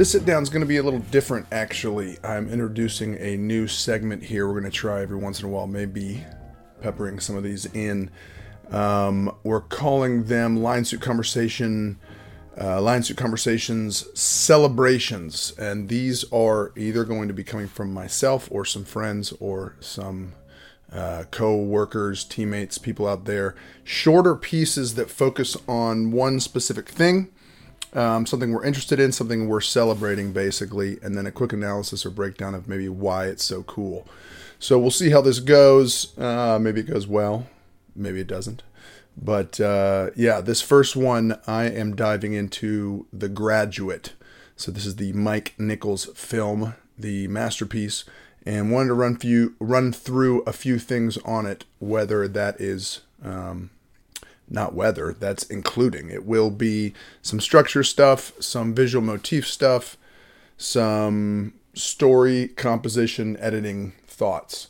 This sit down is going to be a little different, actually. I'm introducing a new segment here. We're going to try every once in a while, maybe peppering some of these in. Um, we're calling them Line Suit Conversation, uh, Line Suit Conversations celebrations, and these are either going to be coming from myself or some friends or some uh, co-workers, teammates, people out there. Shorter pieces that focus on one specific thing, um, something we're interested in, something we're celebrating, basically, and then a quick analysis or breakdown of maybe why it's so cool. So we'll see how this goes. Uh, maybe it goes well, maybe it doesn't. But uh, yeah, this first one, I am diving into The Graduate. So this is the Mike Nichols film, the masterpiece, and wanted to run few run through a few things on it. Whether that is um, not whether that's including it will be some structure stuff, some visual motif stuff, some story composition, editing thoughts.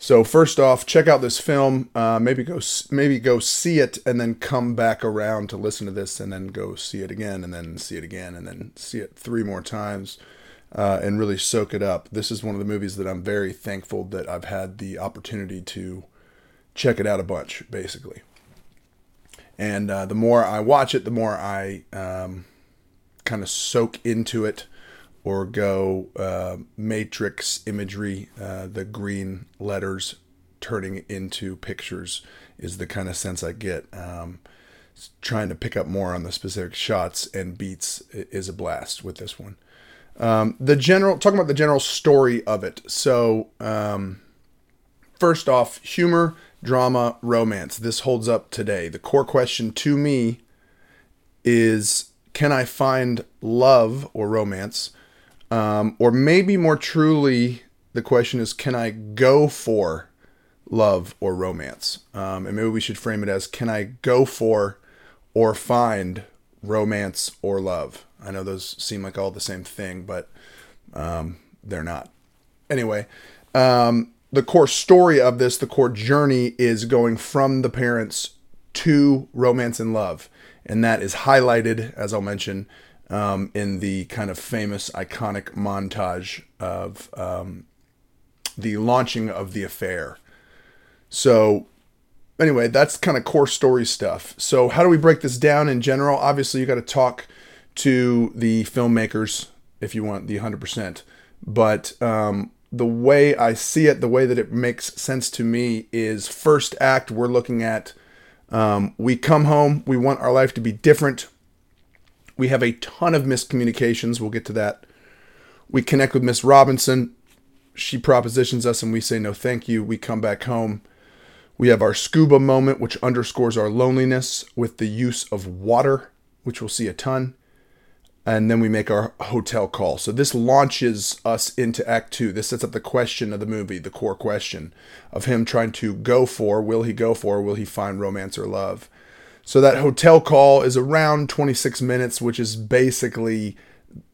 So first off, check out this film. Uh, maybe go maybe go see it, and then come back around to listen to this, and then go see it again, and then see it again, and then see it three more times, uh, and really soak it up. This is one of the movies that I'm very thankful that I've had the opportunity to check it out a bunch, basically. And uh, the more I watch it, the more I um, kind of soak into it or go uh, matrix imagery, uh, the green letters turning into pictures is the kind of sense I get. Um, trying to pick up more on the specific shots and beats is a blast with this one. Um, the general, talking about the general story of it. So, um, first off, humor, drama, romance. This holds up today. The core question to me is can I find love or romance um, or maybe more truly, the question is can I go for love or romance? Um, and maybe we should frame it as can I go for or find romance or love? I know those seem like all the same thing, but um, they're not. Anyway, um, the core story of this, the core journey is going from the parents to romance and love. And that is highlighted, as I'll mention, um, in the kind of famous, iconic montage of um, the launching of the affair. So, anyway, that's kind of core story stuff. So, how do we break this down in general? Obviously, you got to talk to the filmmakers if you want the 100%. But um, the way I see it, the way that it makes sense to me is first act, we're looking at um, we come home, we want our life to be different. We have a ton of miscommunications. We'll get to that. We connect with Miss Robinson. She propositions us and we say no thank you. We come back home. We have our scuba moment, which underscores our loneliness with the use of water, which we'll see a ton. And then we make our hotel call. So this launches us into Act Two. This sets up the question of the movie, the core question of him trying to go for will he go for, will he find romance or love? So that hotel call is around 26 minutes, which is basically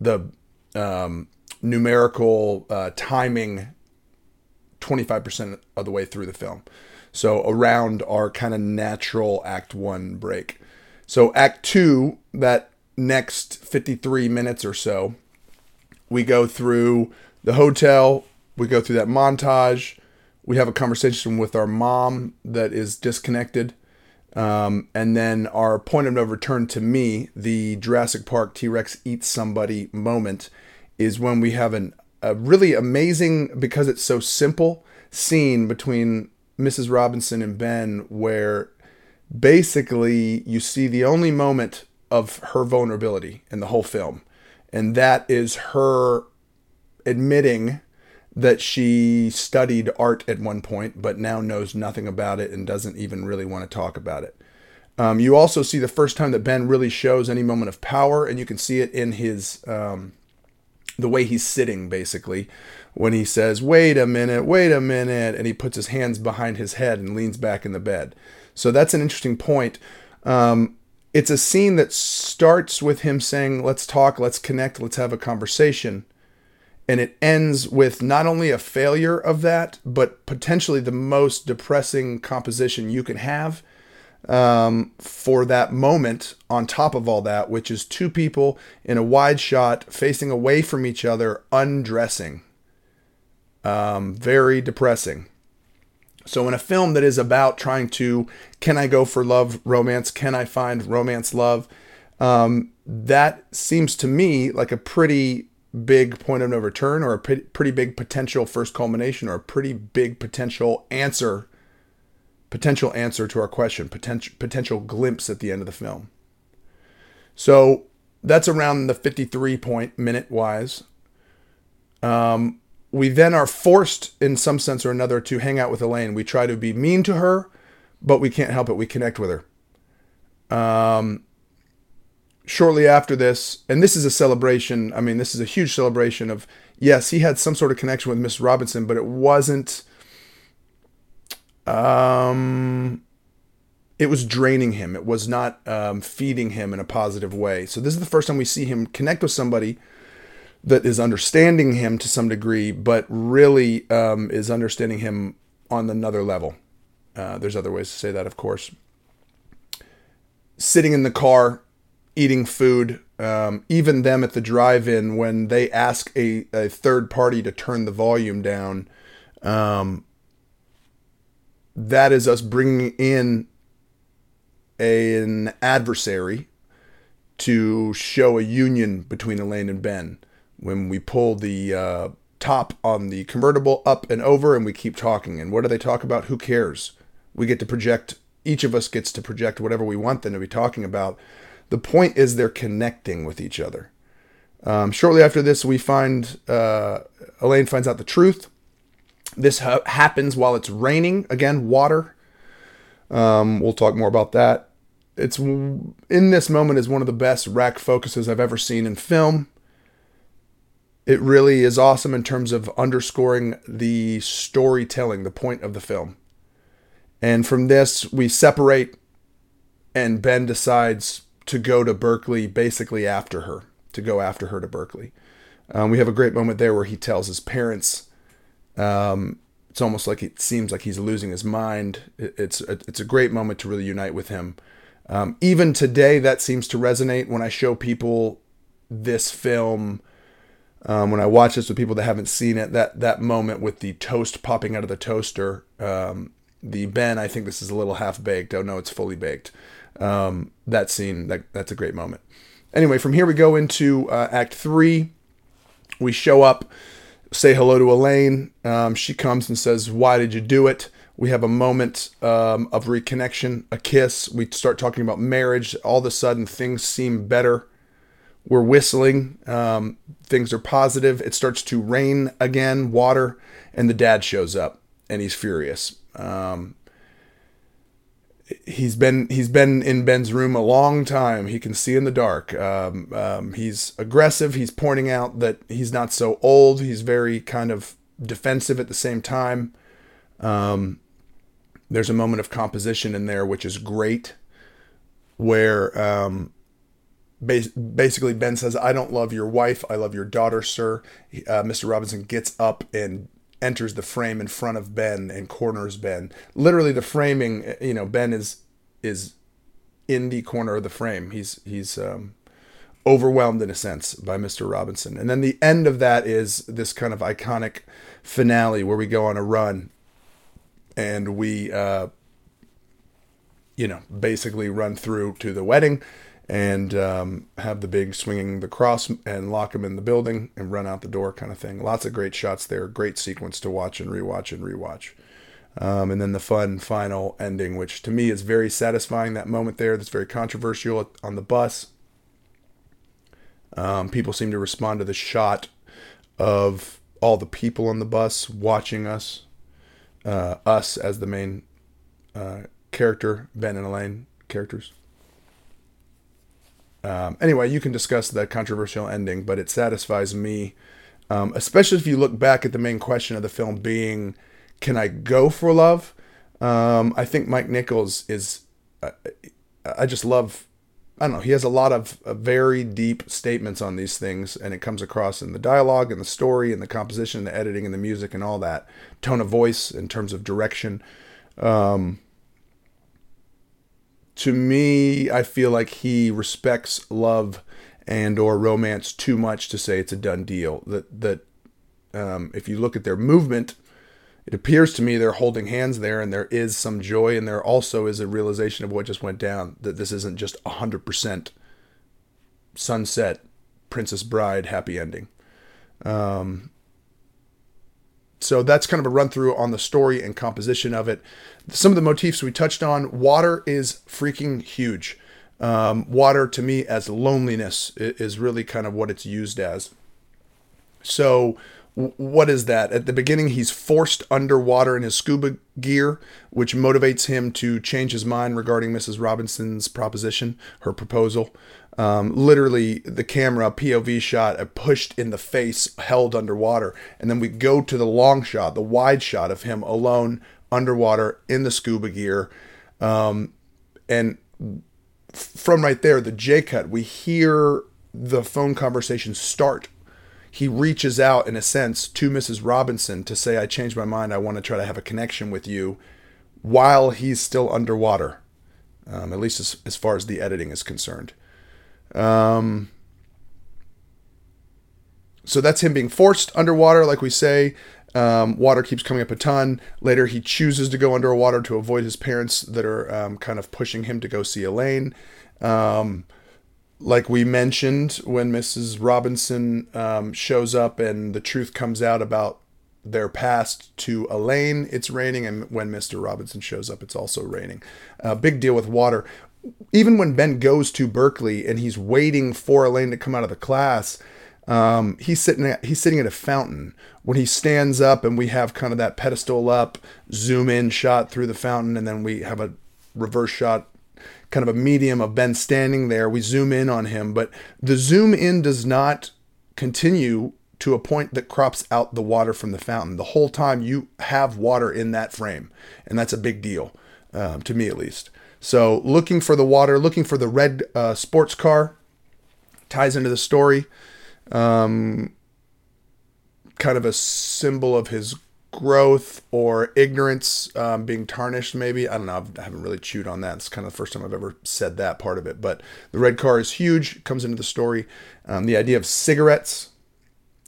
the um, numerical uh, timing 25% of the way through the film. So around our kind of natural act one break. So act two, that next 53 minutes or so, we go through the hotel, we go through that montage, we have a conversation with our mom that is disconnected um, and then our point of no return to me, the Jurassic Park T Rex eats somebody moment, is when we have an, a really amazing, because it's so simple, scene between Mrs. Robinson and Ben where basically you see the only moment of her vulnerability in the whole film. And that is her admitting that she studied art at one point, but now knows nothing about it and doesn't even really want to talk about it. Um, you also see the first time that Ben really shows any moment of power, and you can see it in his um, the way he's sitting, basically, when he says, "Wait a minute, wait a minute," and he puts his hands behind his head and leans back in the bed. So that's an interesting point. Um, it's a scene that starts with him saying, "Let's talk, let's connect, let's have a conversation." and it ends with not only a failure of that, but potentially the most depressing composition you can have. um, for that moment on top of all that, which is two people in a wide shot facing away from each other, undressing. Um, very depressing. So, in a film that is about trying to, can I go for love, romance? Can I find romance, love? Um, that seems to me like a pretty big point of no return or a pretty big potential first culmination or a pretty big potential answer potential answer to our question, potential potential glimpse at the end of the film. So that's around the 53 point minute wise. Um, we then are forced, in some sense or another, to hang out with Elaine. We try to be mean to her, but we can't help it. We connect with her. Um, shortly after this, and this is a celebration. I mean, this is a huge celebration of yes, he had some sort of connection with Miss Robinson, but it wasn't um, it was draining him. It was not um, feeding him in a positive way. So this is the first time we see him connect with somebody that is understanding him to some degree, but really um, is understanding him on another level. Uh, there's other ways to say that, of course. Sitting in the car, eating food, um, even them at the drive-in when they ask a, a third party to turn the volume down. Um, that is us bringing in a, an adversary to show a union between Elaine and Ben. When we pull the uh, top on the convertible up and over and we keep talking. And what do they talk about? Who cares? We get to project, each of us gets to project whatever we want them to be talking about. The point is they're connecting with each other. Um, shortly after this, we find uh, Elaine finds out the truth. This ha- happens while it's raining. Again, water. Um, we'll talk more about that. It's in this moment is one of the best rack focuses I've ever seen in film. It really is awesome in terms of underscoring the storytelling, the point of the film. And from this, we separate, and Ben decides to go to Berkeley basically after her, to go after her to Berkeley. Um, we have a great moment there where he tells his parents um, it's almost like it seems like he's losing his mind. It's it's a great moment to really unite with him. Um, even today, that seems to resonate when I show people this film. Um, when I watch this with people that haven't seen it, that that moment with the toast popping out of the toaster, um, the Ben, I think this is a little half baked. Oh no, it's fully baked. Um, that scene, that that's a great moment. Anyway, from here we go into uh, Act Three. We show up say hello to Elaine. Um, she comes and says, Why did you do it? We have a moment um, of reconnection, a kiss. We start talking about marriage. All of a sudden, things seem better. We're whistling. Um, things are positive. It starts to rain again, water, and the dad shows up and he's furious. Um, he's been he's been in Ben's room a long time. He can see in the dark. Um, um, he's aggressive. He's pointing out that he's not so old. He's very kind of defensive at the same time. Um, there's a moment of composition in there which is great, where um, basically Ben says, "I don't love your wife. I love your daughter, sir." Uh, Mr. Robinson gets up and enters the frame in front of Ben and corners Ben. Literally, the framing, you know, Ben is is in the corner of the frame. He's he's um, overwhelmed in a sense by Mr. Robinson. And then the end of that is this kind of iconic finale where we go on a run and we, uh, you know, basically run through to the wedding and um, have the big swinging the cross and lock him in the building and run out the door kind of thing. Lots of great shots there. Great sequence to watch and rewatch and rewatch. Um, and then the fun final ending, which to me is very satisfying. That moment there that's very controversial on the bus. Um, people seem to respond to the shot of all the people on the bus watching us, uh, us as the main uh, character, Ben and Elaine characters. Um, anyway, you can discuss the controversial ending, but it satisfies me, um, especially if you look back at the main question of the film being, "Can I go for love?" Um, I think Mike Nichols is. Uh, I just love. I don't know. He has a lot of uh, very deep statements on these things, and it comes across in the dialogue and the story and the composition and the editing and the music and all that tone of voice in terms of direction. Um, to me, I feel like he respects love and or romance too much to say it's a done deal. That that um, if you look at their movement, it appears to me they're holding hands there, and there is some joy, and there also is a realization of what just went down. That this isn't just hundred percent sunset, Princess Bride happy ending. Um, so that's kind of a run through on the story and composition of it. Some of the motifs we touched on. Water is freaking huge. Um, water to me as loneliness is really kind of what it's used as. So what is that? At the beginning, he's forced underwater in his scuba gear, which motivates him to change his mind regarding Mrs. Robinson's proposition, her proposal. Um, literally, the camera POV shot, pushed in the face, held underwater, and then we go to the long shot, the wide shot of him alone underwater in the scuba gear, um, and from right there, the J cut, we hear the phone conversation start he reaches out in a sense to Mrs. Robinson to say, I changed my mind. I want to try to have a connection with you while he's still underwater, um, at least as, as, far as the editing is concerned. Um, so that's him being forced underwater, like we say. Um, water keeps coming up a ton. Later, he chooses to go underwater to avoid his parents that are um, kind of pushing him to go see Elaine. Um, like we mentioned, when Mrs. Robinson um, shows up and the truth comes out about their past to Elaine, it's raining, and when Mr. Robinson shows up, it's also raining. Uh, big deal with water. Even when Ben goes to Berkeley and he's waiting for Elaine to come out of the class, um, he's sitting at, he's sitting at a fountain. When he stands up and we have kind of that pedestal up, zoom in shot through the fountain, and then we have a reverse shot kind of a medium of Ben standing there. We zoom in on him, but the zoom in does not continue to a point that crops out the water from the fountain. The whole time you have water in that frame, and that's a big deal um, to me at least. So looking for the water, looking for the red uh, sports car ties into the story. Um, kind of a symbol of his growth or ignorance um, being tarnished maybe? I don't know. I haven't really chewed on that. It's kind of the first time i've ever said that part of it. But the red car is huge. Comes into the story. Um, the idea of cigarettes.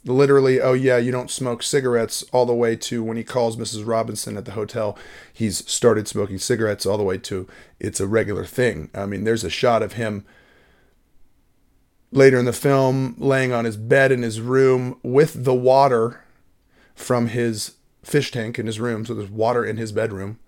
Literally oh yeah you don't smoke cigarettes all the way to when he calls mrs robinson at the hotel he's started smoking cigarettes all the way to it's a regular thing. I mean there's a shot of him later in the film laying on his bed in his room with the water from his fish tank in his room, so there's water in his bedroom,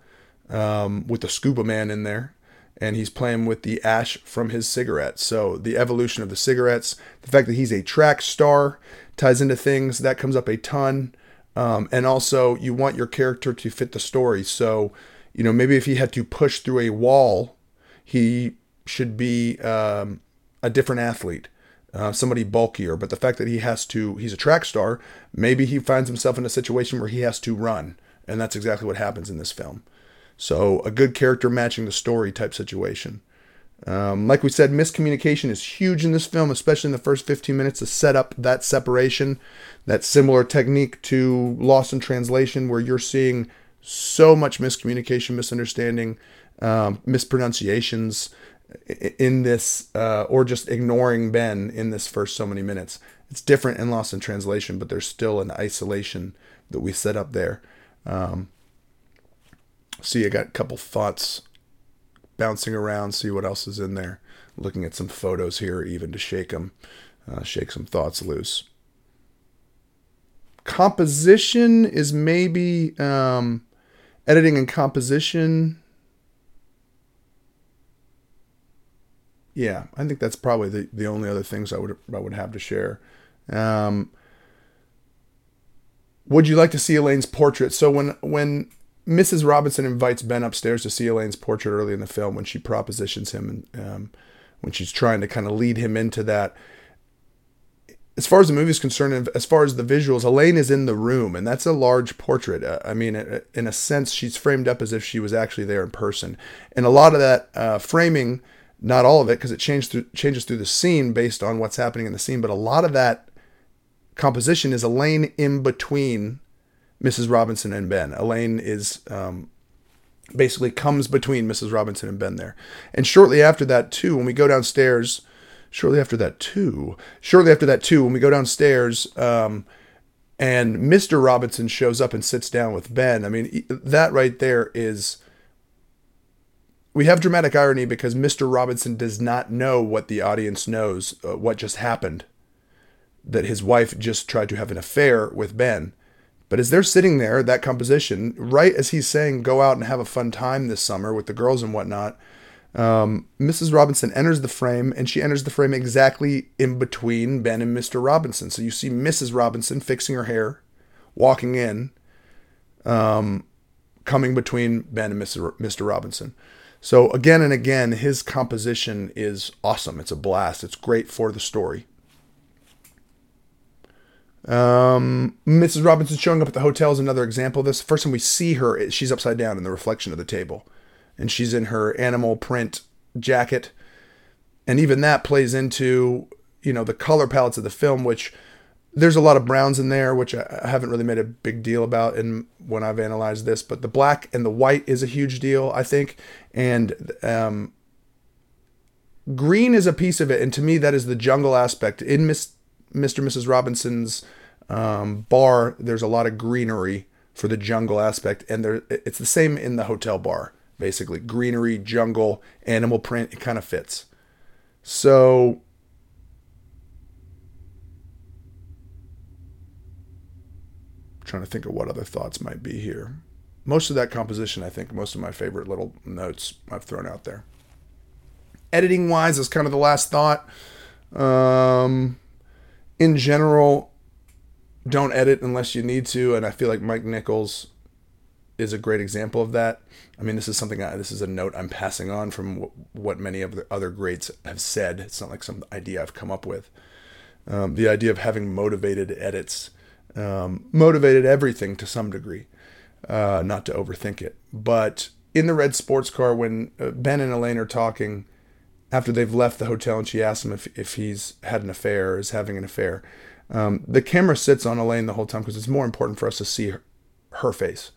um, with the scuba man in there, and he's playing with the ash from his cigarettes. So the evolution of the cigarettes, the fact that he's a track star ties into things that comes up a ton, um, and also you want your character to fit the story. So you know maybe if he had to push through a wall, he should be um, a different athlete uh, somebody bulkier. But the fact that he has to, he's a track star, maybe he finds himself in a situation where he has to run. And that's exactly what happens in this film. So a good character matching the story type situation. Um, like we said, miscommunication is huge in this film, especially in the first 15 minutes to set up that separation. That similar technique to Lost in Translation, where you're seeing so much miscommunication, misunderstanding, um, mispronunciations, in this, uh, or just ignoring Ben in this first so many minutes. It's different in Lost in Translation, but there's still an isolation that we set up there. Um, see, I got a couple thoughts bouncing around, see what else is in there. Looking at some photos here, even to shake them, uh, shake some thoughts loose. Composition is maybe um, editing and composition yeah, I think that's probably the, the only other things I would I would have to share. Um, would you like to see Elaine's portrait? So when when Mrs. Robinson invites Ben upstairs to see Elaine's portrait early in the film, when she propositions him and um, when she's trying to kind of lead him into that. As far as the movie is concerned, as far as the visuals, Elaine is in the room, and that's a large portrait. Uh, I mean, in a sense, she's framed up as if she was actually there in person, and a lot of that uh, framing not all of it because it changes through, changes through the scene based on what's happening in the scene, but a lot of that composition is Elaine in between Mrs. Robinson and Ben. Elaine is um, basically comes between Mrs. Robinson and Ben there. And shortly after that, too, when we go downstairs, shortly after that, too, shortly after that, too, when we go downstairs, um, and Mr. Robinson shows up and sits down with Ben. I mean, that right there is. We have dramatic irony because Mr. Robinson does not know what the audience knows, uh, what just happened. That his wife just tried to have an affair with Ben. But as they're sitting there, that composition, right as he's saying, go out and have a fun time this summer with the girls and whatnot, um, Mrs. Robinson enters the frame and she enters the frame exactly in between Ben and Mr. Robinson. So you see Mrs. Robinson fixing her hair, walking in, um, coming between Ben and Mr. Mr. Robinson. So again and again, his composition is awesome. It's a blast. It's great for the story. Um, Mrs. Robinson showing up at the hotel is another example of this. First time we see her, she's upside down in the reflection of the table, and she's in her animal print jacket, and even that plays into you know the color palettes of the film, which there's a lot of browns in there, which I haven't really made a big deal about in when I've analyzed this, but the black and the white is a huge deal, I think, and um, green is a piece of it, and to me that is the jungle aspect in Miss Mr. and Mrs. Robinson's um, bar, there's a lot of greenery for the jungle aspect, and there it's the same in the hotel bar. Basically, greenery, jungle, animal print, it kind of fits. So trying to think of what other thoughts might be here. Most of that composition, I think, most of my favorite little notes I've thrown out there. Editing wise is kind of the last thought. Um, in general, don't edit unless you need to, and I feel like Mike Nichols is a great example of that. I mean, this is something I, this is a note I'm passing on from what many of the other greats have said. It's not like some idea I've come up with. Um, the idea of having motivated edits, um, motivated everything to some degree, uh, not to overthink it. But in the red sports car, when uh, Ben and Elaine are talking, after they've left the hotel and she asks him if, if he's had an affair or is having an affair. Um, the camera sits on Elaine the whole time because it's more important for us to see her, her face.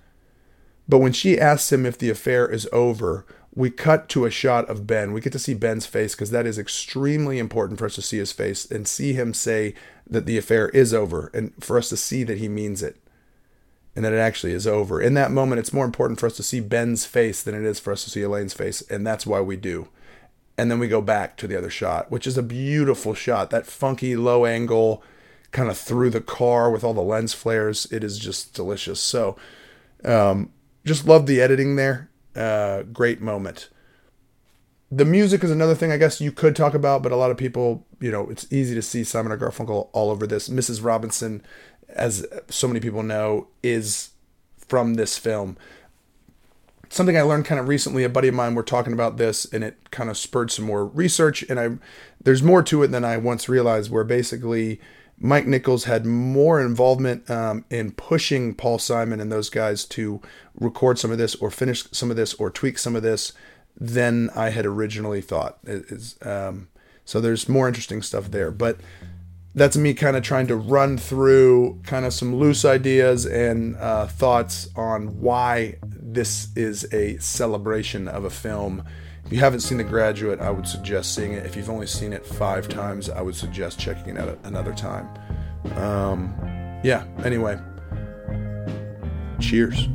But when she asks him if the affair is over, we cut to a shot of Ben. We get to see Ben's face because that is extremely important for us to see his face and see him say that the affair is over and for us to see that he means it and that it actually is over. In that moment, it's more important for us to see Ben's face than it is for us to see Elaine's face, and that's why we do and then we go back to the other shot, which is a beautiful shot. That funky low angle, kind of through the car with all the lens flares. It is just delicious. So, um, just love the editing there. Uh, great moment. The music is another thing I guess you could talk about, but a lot of people, you know, it's easy to see Simon and Garfunkel all over this. Mrs. Robinson, as so many people know, is from this film something I learned kind of recently. A buddy of mine were talking about this, and it kind of spurred some more research. And I, there's more to it than I once realized. Where basically, Mike Nichols had more involvement um, in pushing Paul Simon and those guys to record some of this, or finish some of this, or tweak some of this than I had originally thought. Um, so there's more interesting stuff there, but that's me kind of trying to run through kind of some loose ideas and uh, thoughts on why this is a celebration of a film. You haven't seen The Graduate, I would suggest seeing it. If you've only seen it five times, I would suggest checking it out another time. Um, yeah, anyway, cheers.